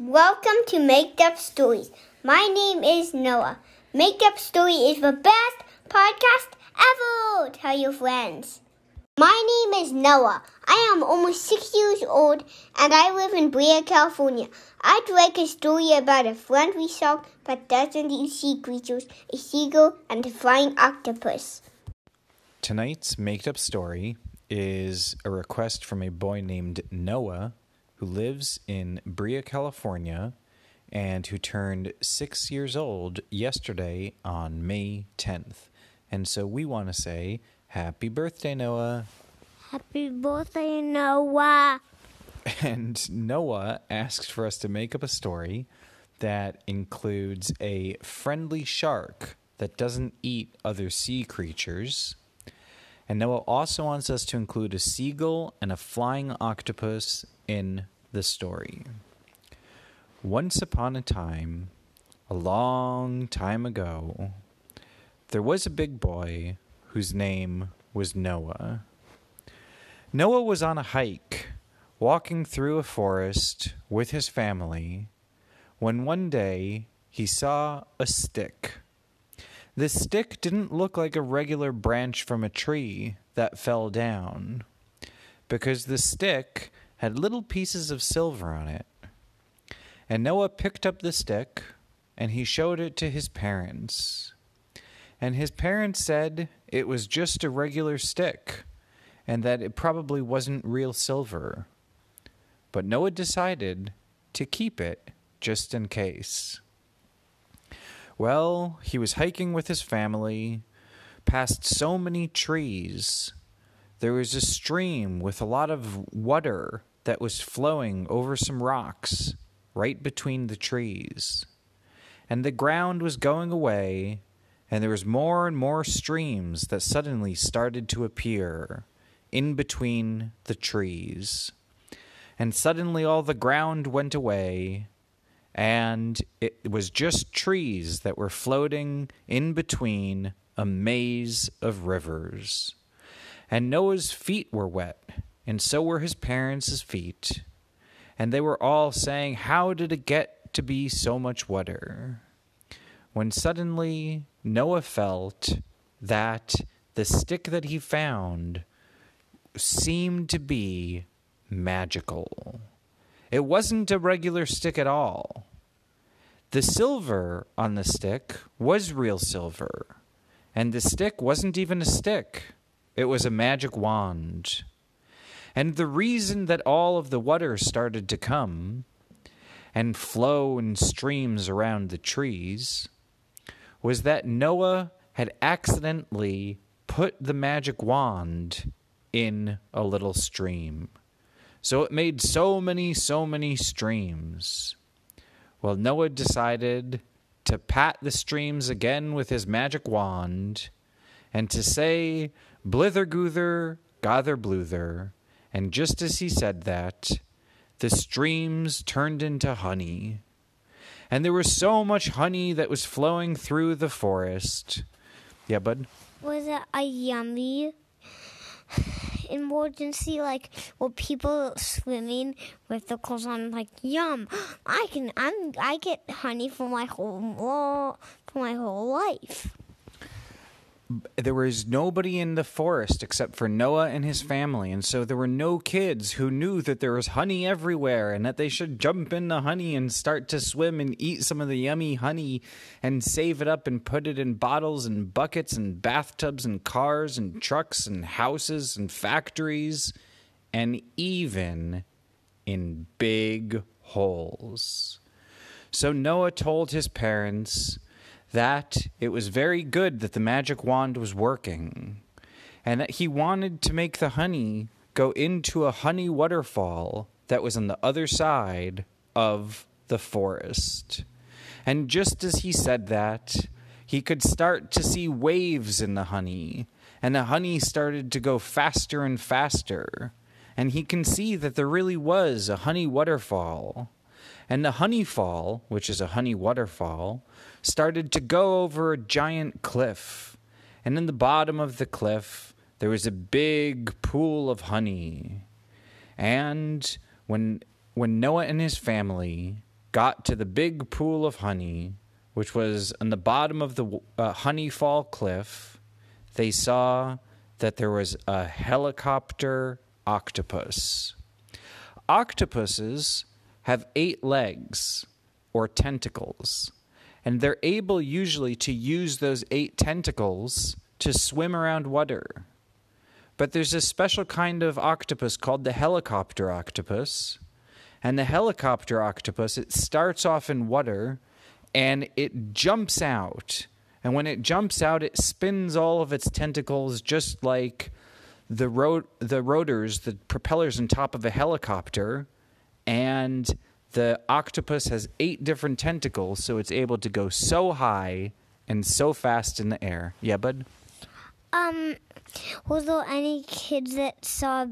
Welcome to Make Up Stories. My name is Noah. Make Up Story is the best podcast ever. Tell your friends. My name is Noah. I am almost six years old and I live in Brea, California. I'd like a story about a friend friendly shark that doesn't eat sea creatures, a seagull, and a flying octopus. Tonight's made up story is a request from a boy named Noah who lives in Brea, California, and who turned six years old yesterday on May 10th. And so we want to say, Happy birthday, Noah. Happy birthday, Noah. And Noah asked for us to make up a story that includes a friendly shark that doesn't eat other sea creatures. And Noah also wants us to include a seagull and a flying octopus in the story. Once upon a time, a long time ago, there was a big boy whose name was Noah. Noah was on a hike, walking through a forest with his family, when one day he saw a stick. The stick didn't look like a regular branch from a tree that fell down, because the stick had little pieces of silver on it. And Noah picked up the stick and he showed it to his parents. And his parents said it was just a regular stick and that it probably wasn't real silver. But Noah decided to keep it just in case. Well, he was hiking with his family past so many trees. There was a stream with a lot of water that was flowing over some rocks right between the trees. And the ground was going away, and there was more and more streams that suddenly started to appear in between the trees. And suddenly all the ground went away, and it was just trees that were floating in between a maze of rivers. And Noah's feet were wet, and so were his parents' feet. And they were all saying, How did it get to be so much wetter? When suddenly Noah felt that the stick that he found seemed to be magical. It wasn't a regular stick at all. The silver on the stick was real silver, and the stick wasn't even a stick, it was a magic wand. And the reason that all of the water started to come and flow in streams around the trees was that Noah had accidentally put the magic wand in a little stream. So it made so many, so many streams. Well, Noah decided to pat the streams again with his magic wand and to say, Blither goother, gather bluther. And just as he said that, the streams turned into honey. And there was so much honey that was flowing through the forest. Yeah, bud? Was it a yummy emergency? Like, were people swimming with the clothes on? Like, yum! I can, I'm, I get honey for my whole, for my whole life there was nobody in the forest except for Noah and his family, and so there were no kids who knew that there was honey everywhere and that they should jump in the honey and start to swim and eat some of the yummy honey and save it up and put it in bottles and buckets and bathtubs and cars and trucks and houses and factories and even in big holes. So Noah told his parents that it was very good that the magic wand was working, and that he wanted to make the honey go into a honey waterfall that was on the other side of the forest. And just as he said that, he could start to see waves in the honey, and the honey started to go faster and faster. And he can see that there really was a honey waterfall. And the honey fall, which is a honey waterfall, started to go over a giant cliff. And in the bottom of the cliff, there was a big pool of honey. And when when Noah and his family got to the big pool of honey, which was on the bottom of the uh, Honeyfall Cliff, they saw that there was a helicopter octopus. Octopuses have eight legs or tentacles, and they're able usually to use those eight tentacles to swim around water. But there's a special kind of octopus called the helicopter octopus. And the helicopter octopus, it starts off in water and it jumps out. And when it jumps out, it spins all of its tentacles just like the ro- the rotors, the propellers on top of a helicopter, and the octopus has eight different tentacles, so it's able to go so high and so fast in the air. Yeah, bud. Um, was there any kids that saw?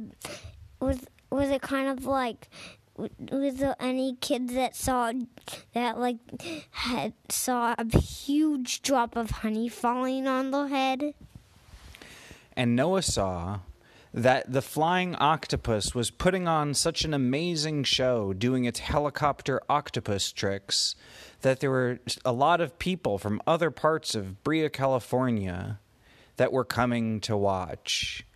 Was was it kind of like? Was there any kids that saw that like had saw a huge drop of honey falling on their head? And Noah saw that the flying octopus was putting on such an amazing show doing its helicopter octopus tricks that there were a lot of people from other parts of Brea, California that were coming to watch.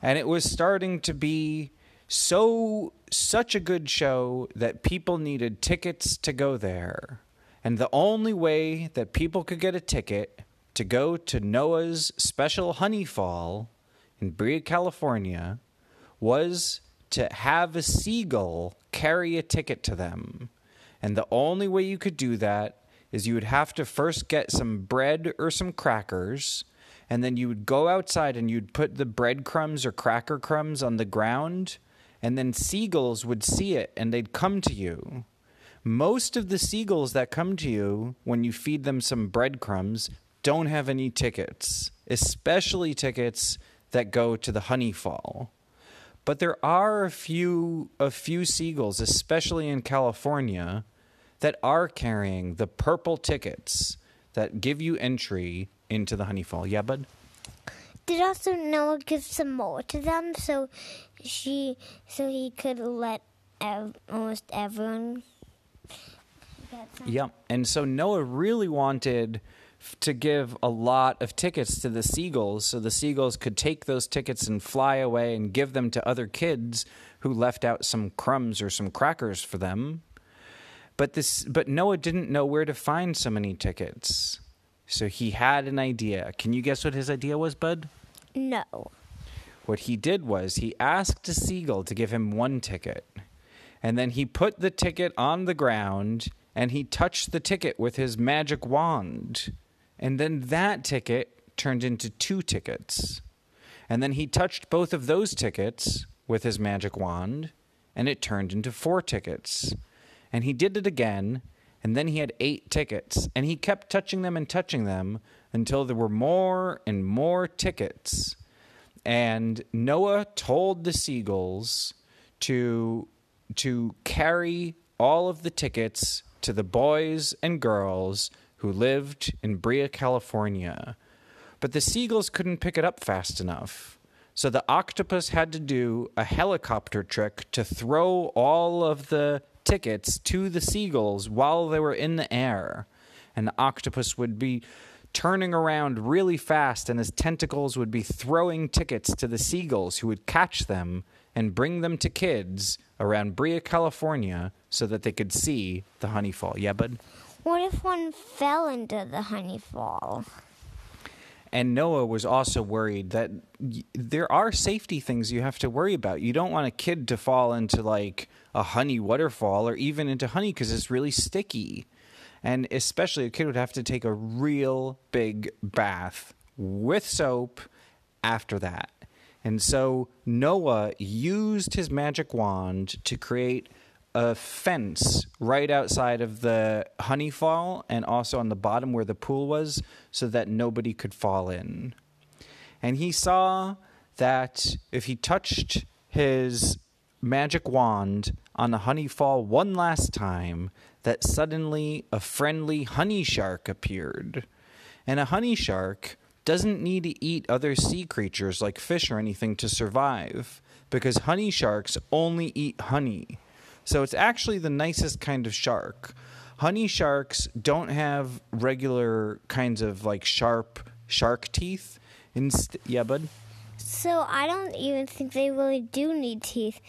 And it was starting to be so such a good show that people needed tickets to go there. And the only way that people could get a ticket to go to Noah's special honey fall in Brea, California, was to have a seagull carry a ticket to them. And the only way you could do that is you would have to first get some bread or some crackers, and then you would go outside and you'd put the breadcrumbs or cracker crumbs on the ground, and then seagulls would see it and they'd come to you. Most of the seagulls that come to you when you feed them some breadcrumbs don't have any tickets, especially tickets that go to the honey fall. But there are a few a few seagulls, especially in California, that are carrying the purple tickets that give you entry into the honey fall. Yeah, bud. Did also Noah give some more to them so she so he could let ev- almost everyone get some? Yeah, and so Noah really wanted to give a lot of tickets to the seagulls so the seagulls could take those tickets and fly away and give them to other kids who left out some crumbs or some crackers for them. But this but Noah didn't know where to find so many tickets. So he had an idea. Can you guess what his idea was, Bud? No. What he did was he asked a seagull to give him one ticket. And then he put the ticket on the ground and he touched the ticket with his magic wand. And then that ticket turned into two tickets. And then he touched both of those tickets with his magic wand and it turned into four tickets. And he did it again and then he had eight tickets and he kept touching them and touching them until there were more and more tickets. And Noah told the seagulls to to carry all of the tickets to the boys and girls who lived in Brea, California. But the seagulls couldn't pick it up fast enough. So the octopus had to do a helicopter trick to throw all of the tickets to the seagulls while they were in the air. And the octopus would be turning around really fast, and his tentacles would be throwing tickets to the seagulls who would catch them and bring them to kids around Brea, California, so that they could see the honey fall. Yeah, bud? What if one fell into the honey fall? And Noah was also worried that there are safety things you have to worry about. You don't want a kid to fall into like a honey waterfall or even into honey because it's really sticky. And especially a kid would have to take a real big bath with soap after that. And so Noah used his magic wand to create a fence right outside of the honey fall and also on the bottom where the pool was so that nobody could fall in. And he saw that if he touched his magic wand on the honey fall one last time, that suddenly a friendly honey shark appeared. And a honey shark doesn't need to eat other sea creatures like fish or anything to survive, because honey sharks only eat honey. So it's actually the nicest kind of shark. Honey sharks don't have regular kinds of like sharp shark teeth. Inst- yeah, bud. So I don't even think they really do need teeth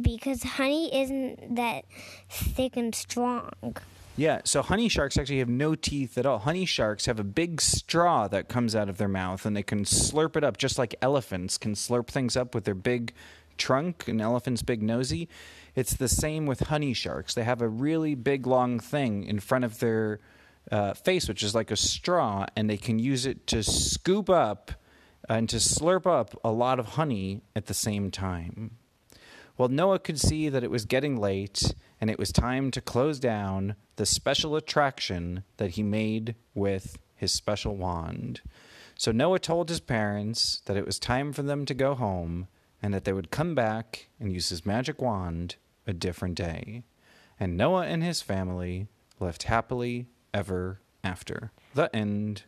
because honey isn't that thick and strong. Yeah, so honey sharks actually have no teeth at all. Honey sharks have a big straw that comes out of their mouth and they can slurp it up just like elephants can slurp things up with their big trunk, an elephant's big nosy. It's the same with honey sharks. They have a really big long thing in front of their uh, face, which is like a straw, and they can use it to scoop up and to slurp up a lot of honey at the same time. Well, Noah could see that it was getting late and it was time to close down the special attraction that he made with his special wand. So Noah told his parents that it was time for them to go home and that they would come back and use his magic wand a different day. And Noah and his family lived happily ever after. The end.